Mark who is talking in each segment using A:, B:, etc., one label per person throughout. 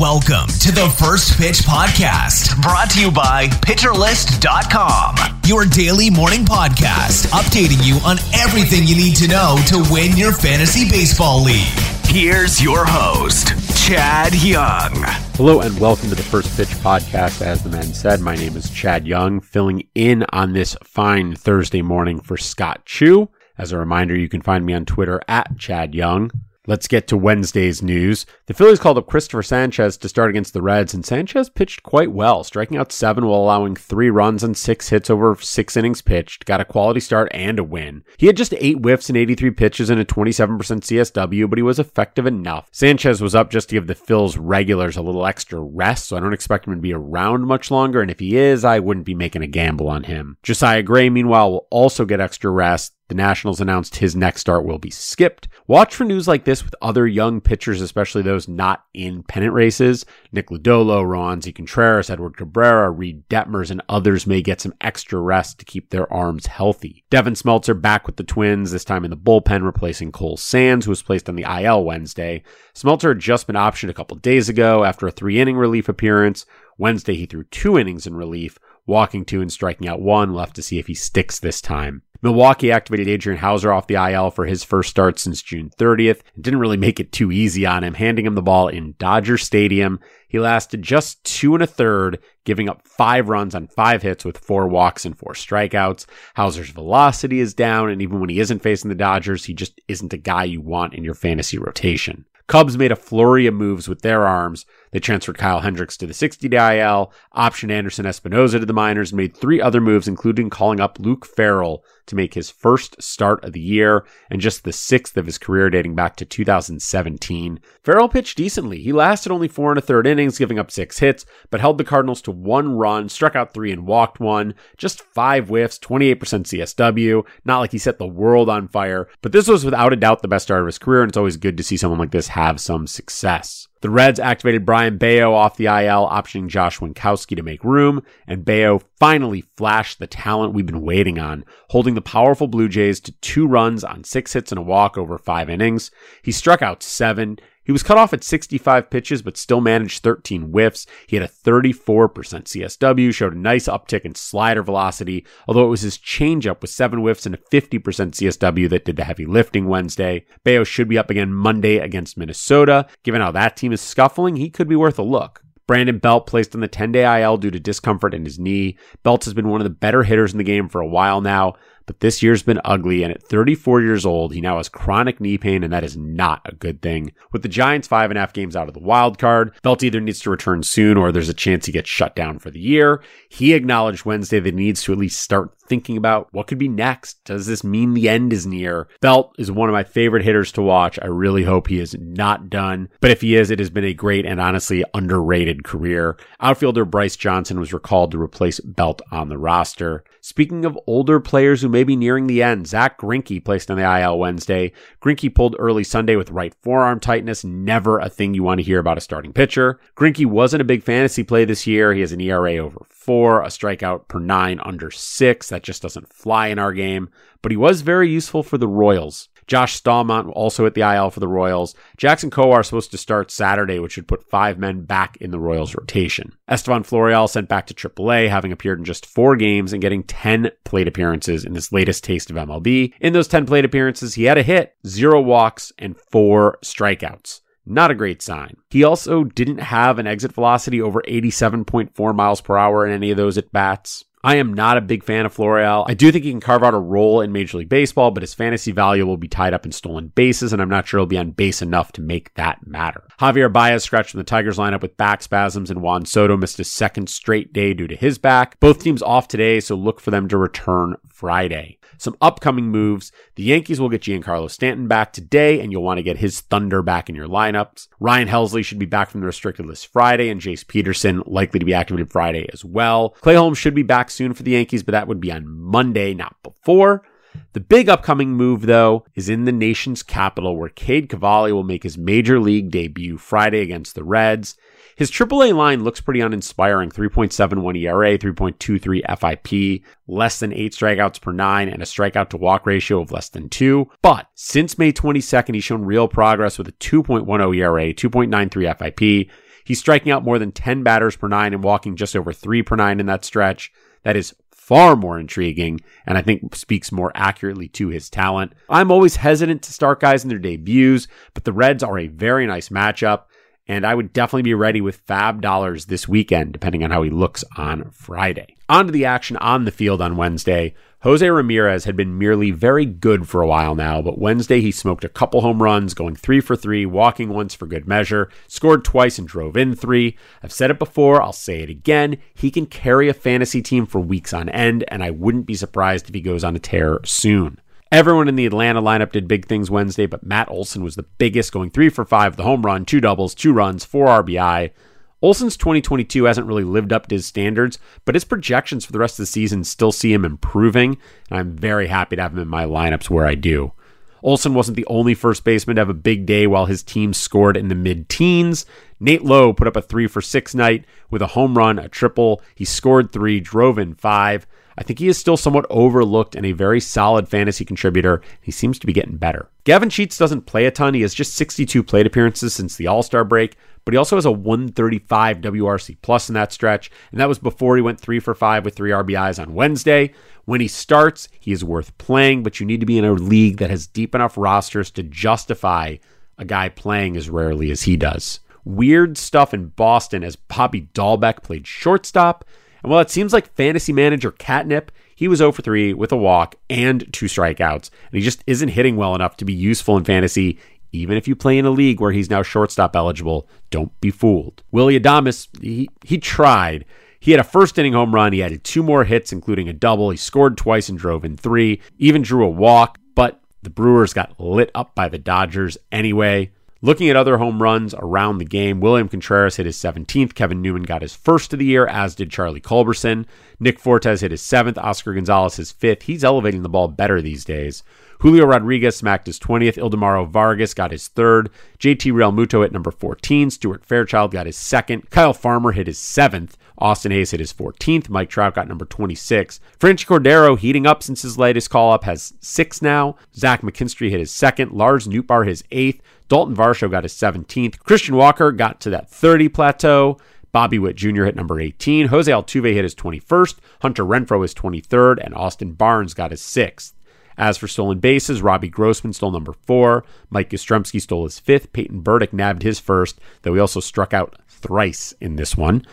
A: Welcome to the First Pitch Podcast, brought to you by PitcherList.com, your daily morning podcast, updating you on everything you need to know to win your fantasy baseball league. Here's your host, Chad Young.
B: Hello and welcome to the First Pitch Podcast. As the man said, my name is Chad Young, filling in on this fine Thursday morning for Scott Chu. As a reminder, you can find me on Twitter at Chad Young. Let's get to Wednesday's news. The Phillies called up Christopher Sanchez to start against the Reds, and Sanchez pitched quite well, striking out seven while allowing three runs and six hits over six innings pitched. Got a quality start and a win. He had just eight whiffs and 83 pitches and a 27% CSW, but he was effective enough. Sanchez was up just to give the Phils regulars a little extra rest, so I don't expect him to be around much longer, and if he is, I wouldn't be making a gamble on him. Josiah Gray, meanwhile, will also get extra rest. The Nationals announced his next start will be skipped. Watch for news like this with other young pitchers, especially those not in pennant races. Nick Lodolo, Roansy Contreras, Edward Cabrera, Reid Detmers, and others may get some extra rest to keep their arms healthy. Devin Smeltzer back with the Twins, this time in the bullpen, replacing Cole Sands, who was placed on the IL Wednesday. Smeltzer had just been optioned a couple days ago after a three inning relief appearance. Wednesday, he threw two innings in relief, walking two and striking out one, left to see if he sticks this time. Milwaukee activated Adrian Houser off the IL for his first start since June 30th. It didn't really make it too easy on him, handing him the ball in Dodger Stadium. He lasted just two and a third, giving up five runs on five hits with four walks and four strikeouts. Houser's velocity is down, and even when he isn't facing the Dodgers, he just isn't a guy you want in your fantasy rotation. Cubs made a flurry of moves with their arms. They transferred Kyle Hendricks to the 60 day IL, optioned Anderson Espinoza to the minors, and made three other moves, including calling up Luke Farrell to make his first start of the year and just the sixth of his career dating back to 2017. Farrell pitched decently. He lasted only four and a third innings, giving up six hits, but held the Cardinals to one run, struck out three and walked one, just five whiffs, 28% CSW. Not like he set the world on fire, but this was without a doubt the best start of his career, and it's always good to see someone like this have some success. The Reds activated Brayan Bello off the IL, optioning Josh Winkowski to make room, and Bello finally flashed the talent we've been waiting on, holding the powerful Blue Jays to two runs on six hits and a walk over five innings. He struck out seven. He was cut off at 65 pitches, but still managed 13 whiffs. He had a 34% CSW, showed a nice uptick in slider velocity, although it was his changeup with seven whiffs and a 50% CSW that did the heavy lifting Wednesday. Bello should be up again Monday against Minnesota. Given how that team is scuffling, he could be worth a look. Brandon Belt placed on the 10 day IL due to discomfort in his knee. Belt has been one of the better hitters in the game for a while now but this year's been ugly. And at 34 years old, he now has chronic knee pain, and that is not a good thing. With the Giants five and a half games out of the wild card, Belt either needs to return soon or there's a chance he gets shut down for the year. He acknowledged Wednesday that he needs to at least start thinking about what could be next. Does this mean the end is near? Belt is one of my favorite hitters to watch. I really hope he is not done. But if he is, it has been a great and honestly underrated career. Outfielder Bryce Johnson was recalled to replace Belt on the roster. Speaking of older players who may be nearing the end, Zack Greinke placed on the IL Wednesday. Greinke pulled early Sunday with right forearm tightness. Never a thing you want to hear about a starting pitcher. Greinke wasn't a big fantasy play this year. He has an ERA over four, a strikeout per nine under six. That just doesn't fly in our game, but he was very useful for the Royals. Josh Staumont also at the IL for the Royals. Jackson Kowar is supposed to start Saturday, which should put five men back in the Royals rotation. Estevan Florial sent back to AAA, having appeared in just four games and getting 10 plate appearances in his latest taste of MLB. In those 10 plate appearances, he had a hit, zero walks, and four strikeouts. Not a great sign. He also didn't have an exit velocity over 87.4 miles per hour in any of those at bats. I am not a big fan of Florial. I do think he can carve out a role in Major League Baseball, but his fantasy value will be tied up in stolen bases, and I'm not sure he'll be on base enough to make that matter. Javier Baez scratched from the Tigers lineup with back spasms, and Juan Soto missed his second straight day due to his back. Both teams off today, so look for them to return Friday. Some upcoming moves. The Yankees will get Giancarlo Stanton back today, and you'll want to get his Thunder back in your lineups. Ryan Helsley should be back from the restricted list Friday, and Jace Peterson likely to be activated Friday as well. Clay Holmes should be back soon for the Yankees, but that would be on Monday, not before. The big upcoming move, though, is in the nation's capital, where Cade Cavalli will make his major league debut Friday against the Reds. His AAA line looks pretty uninspiring 3.71 ERA, 3.23 FIP, less than eight strikeouts per nine, and a strikeout to walk ratio of less than two. But since May 22nd, he's shown real progress with a 2.10 ERA, 2.93 FIP. He's striking out more than 10 batters per nine and walking just over three per nine in that stretch. That is far more intriguing and I think speaks more accurately to his talent. I'm always hesitant to start guys in their debuts, but the Reds are a very nice matchup. And I would definitely be ready with FAAB dollars this weekend, depending on how he looks on Friday. On to the action on the field on Wednesday. Jose Ramirez had been merely very good for a while now, but Wednesday he smoked a couple home runs, going three for three, walking once for good measure, scored twice and drove in three. I've said it before, I'll say it again. He can carry a fantasy team for weeks on end, and I wouldn't be surprised if he goes on a tear soon. Everyone in the Atlanta lineup did big things Wednesday, but Matt Olson was the biggest, going three for five the home run, two doubles, two runs, four RBI. Olson's 2022 hasn't really lived up to his standards, but his projections for the rest of the season still see him improving, and I'm very happy to have him in my lineups where I do. Olson wasn't the only first baseman to have a big day while his team scored in the mid teens. Nate Lowe put up a three for six night with a home run, a triple. He scored three, drove in five. I think he is still somewhat overlooked and a very solid fantasy contributor. He seems to be getting better. Gavin Sheets doesn't play a ton. He has just 62 plate appearances since the All Star break, but he also has a 135 WRC plus in that stretch, and that was before he went three for five with three RBIs on Wednesday. When he starts, he is worth playing, but you need to be in a league that has deep enough rosters to justify a guy playing as rarely as he does. Weird stuff in Boston as Bobby Dalbec played shortstop. And while it seems like fantasy manager catnip, he was 0 for 3 with a walk and two strikeouts. And he just isn't hitting well enough to be useful in fantasy. Even if you play in a league where he's now shortstop eligible, don't be fooled. Willie Adames, he, he tried. He had a first inning home run. He added two more hits, including a double. He scored twice and drove in three, even drew a walk, but the Brewers got lit up by the Dodgers anyway. Looking at other home runs around the game, William Contreras hit his 17th. Kevin Newman got his first of the year, as did Charlie Culberson. Nick Fortes hit his seventh. Oscar Gonzalez his fifth. He's elevating the ball better these days. Julio Rodriguez smacked his 20th. Ildemaro Vargas got his third. JT Realmuto at number 14. Stuart Fairchild got his second. Kyle Farmer hit his seventh. Austin Hays hit his 14th. Mike Trout got number 26. Franchy Cordero heating up since his latest call up has six now. Zach McKinstry hit his second. Lars Nootbaar his eighth. Dalton Varsho got his 17th. Christian Walker got to that 30 plateau. Bobby Witt Jr. hit number 18. Jose Altuve hit his 21st. Hunter Renfroe his 23rd. And Austin Barnes got his 6th. As for stolen bases, Robbie Grossman stole number four. Mike Yastrzemski stole his fifth. Peyton Burdick nabbed his first, though he also struck out thrice in this one.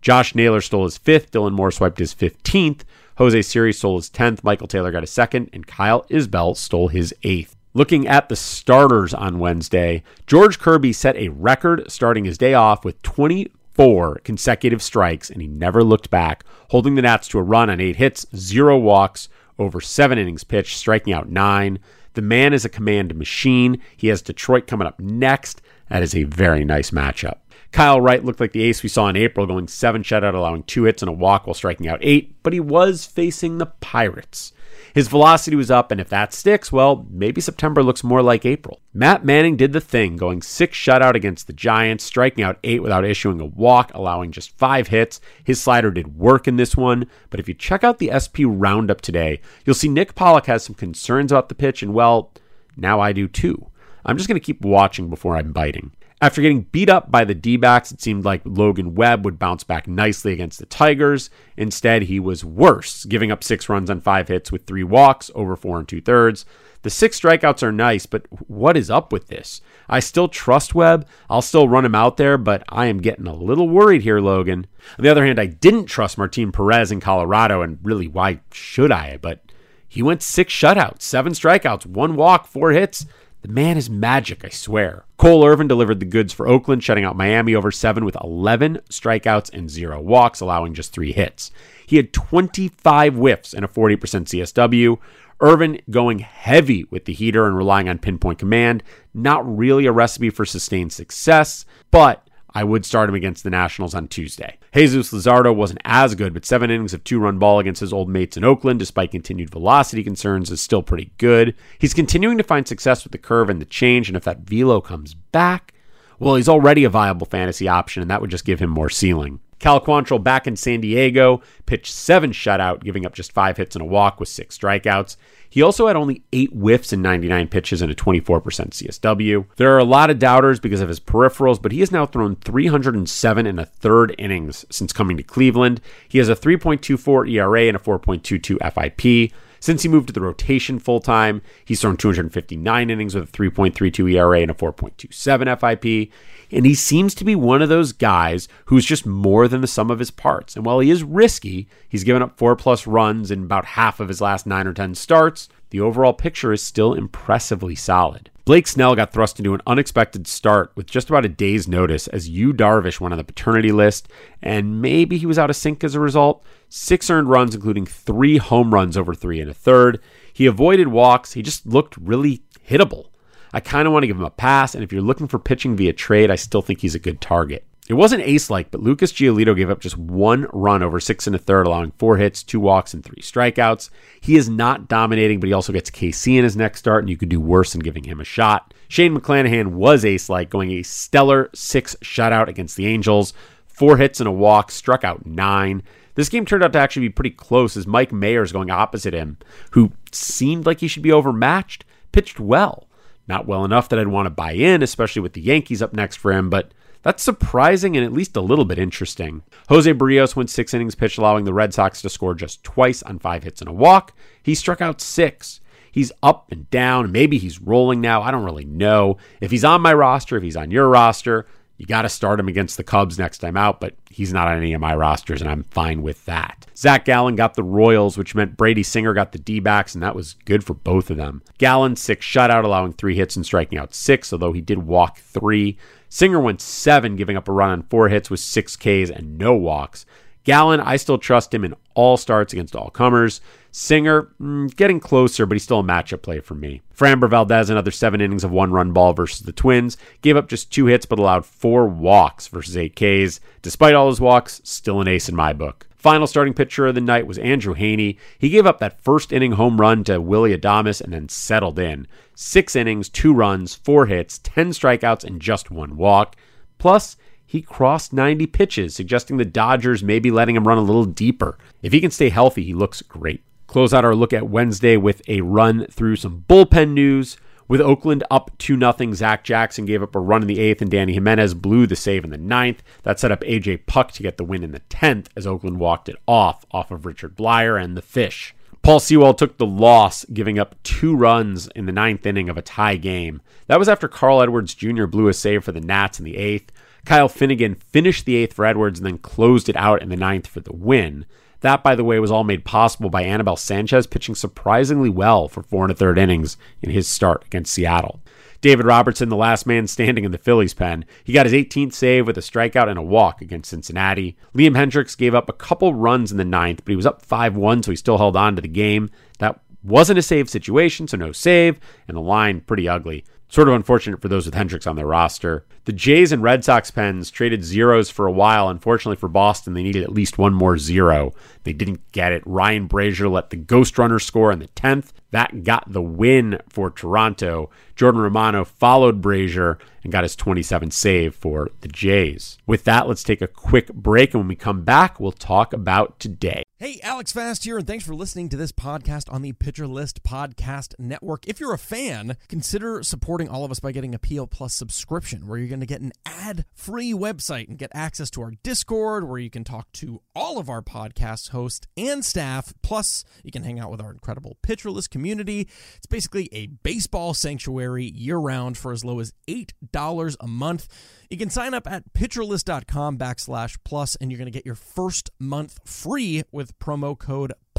B: Josh Naylor stole his fifth. Dylan Moore swiped his 15th. Jose Siri stole his 10th. Michael Taylor got a second. And Kyle Isbel stole his eighth. Looking at the starters on Wednesday, George Kirby set a record starting his day off with 24 consecutive strikes, and he never looked back, holding the Nats to a run on eight hits, zero walks, over seven innings pitched, striking out nine. The man is a command machine. He has Detroit coming up next. That is a very nice matchup. Kyle Wright looked like the ace we saw in April, going seven shutout, allowing two hits and a walk while striking out eight, but he was facing the Pirates. His velocity was up, and if that sticks, well, maybe September looks more like April. Matt Manning did the thing, going six shutout against the Giants, striking out eight without issuing a walk, allowing just five hits. His slider did work in this one, but if you check out the SP roundup today, you'll see Nick Pollack has some concerns about the pitch, and well, now I do too. I'm just going to keep watching before I'm biting. After getting beat up by the D backs, it seemed like Logan Webb would bounce back nicely against the Tigers. Instead, he was worse, giving up six runs on five hits with three walks over four and two thirds. The six strikeouts are nice, but what is up with this? I still trust Webb. I'll still run him out there, but I am getting a little worried here, Logan. On the other hand, I didn't trust Martin Perez in Colorado, and really, why should I? But he went six shutouts, seven strikeouts, one walk, four hits. The man is magic, I swear. Cole Irvin delivered the goods for Oakland, shutting out Miami over seven with 11 strikeouts and zero walks, allowing just three hits. He had 25 whiffs and a 40% CSW. Irvin going heavy with the heater and relying on pinpoint command. Not really a recipe for sustained success, but I would start him against the Nationals on Tuesday. Jesus Luzardo wasn't as good, but seven innings of two run ball against his old mates in Oakland, despite continued velocity concerns, is still pretty good. He's continuing to find success with the curve and the change, and if that velo comes back, well, he's already a viable fantasy option, and that would just give him more ceiling. Cal Quantrill back in San Diego pitched seven shutout, giving up just five hits and a walk with six strikeouts. He also had only eight whiffs in 99 pitches and a 24% CSW. There are a lot of doubters because of his peripherals, but he has now thrown 307 and a third innings since coming to Cleveland. He has a 3.24 ERA and a 4.22 FIP. Since he moved to the rotation full time, he's thrown 259 innings with a 3.32 ERA and a 4.27 FIP. And he seems to be one of those guys who's just more than the sum of his parts. And while he is risky, he's given up four plus runs in about half of his last nine or 10 starts. The overall picture is still impressively solid. Blake Snell got thrust into an unexpected start with just about a day's notice as Yu Darvish went on the paternity list, and maybe he was out of sync as a result. Six earned runs, including three home runs over three and a third. He avoided walks. He just looked really hittable. I kind of want to give him a pass, and if you're looking for pitching via trade, I still think he's a good target. It wasn't ace like, but Lucas Giolito gave up just one run over six and a third, allowing four hits, two walks, and three strikeouts. He is not dominating, but he also gets KC in his next start, and you could do worse than giving him a shot. Shane McClanahan was ace like, going a stellar six shutout against the Angels, four hits and a walk, struck out nine. This game turned out to actually be pretty close as Mike Mayers going opposite him, who seemed like he should be overmatched, pitched well. Not well enough that I'd want to buy in, especially with the Yankees up next for him, but that's surprising and at least a little bit interesting. Jose Berrios went six innings pitched, allowing the Red Sox to score just twice on five hits and a walk. He struck out six. He's up and down. Maybe he's rolling now. I don't really know. If he's on my roster, if he's on your roster, you got to start him against the Cubs next time out, but he's not on any of my rosters, and I'm fine with that. Zach Gallen got the Royals, which meant Brady Singer got the D backs, and that was good for both of them. Gallen, six shutout, allowing three hits and striking out six, although he did walk three. Singer went seven, giving up a run on four hits with six Ks and no walks. Gallen, I still trust him in all starts against all comers. Singer, mm, getting closer, but he's still a matchup play for me. Framber Valdez, another seven innings of one run ball versus the Twins, gave up just two hits but allowed four walks versus eight Ks. Despite all his walks, still an ace in my book. Final starting pitcher of the night was Andrew Heaney. He gave up that first inning home run to Willie Adames and then settled in. Six innings, two runs, four hits, 10 strikeouts, and just one walk. Plus, he crossed 90 pitches, suggesting the Dodgers may be letting him run a little deeper. If he can stay healthy, he looks great. Close out our look at Wednesday with a run through some bullpen news. With Oakland up 2 0, Zach Jackson gave up a run in the eighth, and Dany Jimenez blew the save in the ninth. That set up AJ Puk to get the win in the 10th as Oakland walked it off off of Richard Bleier and the Fish. Paul Sewald took the loss, giving up two runs in the ninth inning of a tie game. That was after Carl Edwards Jr. blew a save for the Nats in the eighth. Kyle Finnegan finished the eighth for Edwards and then closed it out in the ninth for the win. That, by the way, was all made possible by Anibal Sanchez pitching surprisingly well for four and a third innings in his start against Seattle. David Robertson, the last man standing in the Phillies pen. He got his 18th save with a strikeout and a walk against Cincinnati. Liam Hendriks gave up a couple runs in the ninth, but he was up 5 1, so he still held on to the game. That wasn't a save situation, so no save, and the line pretty ugly. Sort of unfortunate for those with Hendriks on their roster. The Jays and Red Sox pens traded zeros for a while. Unfortunately for Boston, they needed at least one more zero. They didn't get it. Ryan Brasier let the Ghost Runner score in the 10th. That got the win for Toronto. Jordan Romano followed Brasier and got his 27th save for the Jays. With that, let's take a quick break. And when we come back, we'll talk about today.
C: Hey, Alex Fast here, and thanks for listening to this podcast on the Pitcher List Podcast Network. If you're a fan, consider supporting all of us by getting a PL Plus subscription, where you're going to get an ad free website and get access to our Discord, where you can talk to all of our podcast hosts and staff. Plus, you can hang out with our incredible pitcherlist community. It's basically a baseball sanctuary year round for as low as $8 a month. You can sign up at pitcherlist.com backslash plus, and you're going to get your first month free with promo code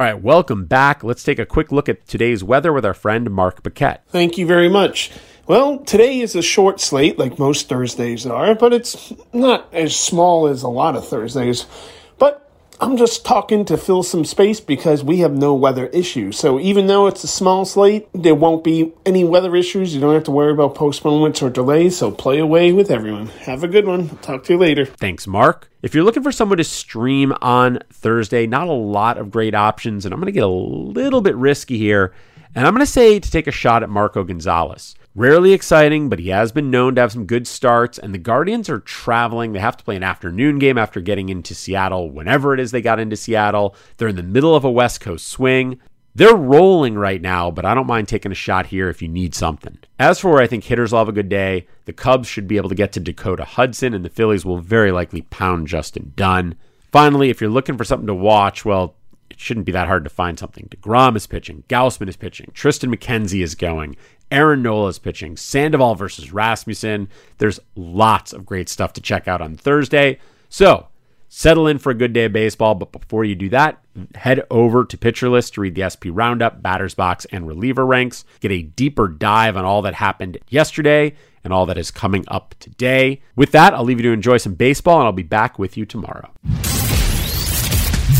B: All right, welcome back. Let's take a quick look at today's weather with our friend Mark Paquette.
D: Thank you very much. Well, today is a short slate, like most Thursdays are, but it's not as small as a lot of Thursdays. I'm just talking to fill some space because we have no weather issues. So even though it's a small slate, there won't be any weather issues. You don't have to worry about postponements or delays. So play away with everyone. Have a good one. Talk to you later.
B: Thanks, Mark. If you're looking for someone to stream on Thursday, not a lot of great options, and I'm going to get a little bit risky here, and I'm going to say to take a shot at Marco Gonzalez. Rarely exciting, but he has been known to have some good starts, and the Guardians are traveling. They have to play an afternoon game after getting into Seattle whenever it is they got into Seattle. They're in the middle of a West Coast swing. They're rolling right now, but I don't mind taking a shot here if you need something. As for where I think hitters will have a good day, the Cubs should be able to get to Dakota Hudson, and the Phillies will very likely pound Justin Dunn. Finally, if you're looking for something to watch, well, it shouldn't be that hard to find something. DeGrom is pitching, Gausman is pitching, Triston McKenzie is going, Aaron Nola is pitching, Sandoval versus Rasmussen. There's lots of great stuff to check out on Thursday. So settle in for a good day of baseball. But before you do that, head over to Pitcher List to read the SP Roundup, Batters Box, and Reliever Ranks. Get a deeper dive on all that happened yesterday and all that is coming up today. With that, I'll leave you to enjoy some baseball, and I'll be back with you tomorrow.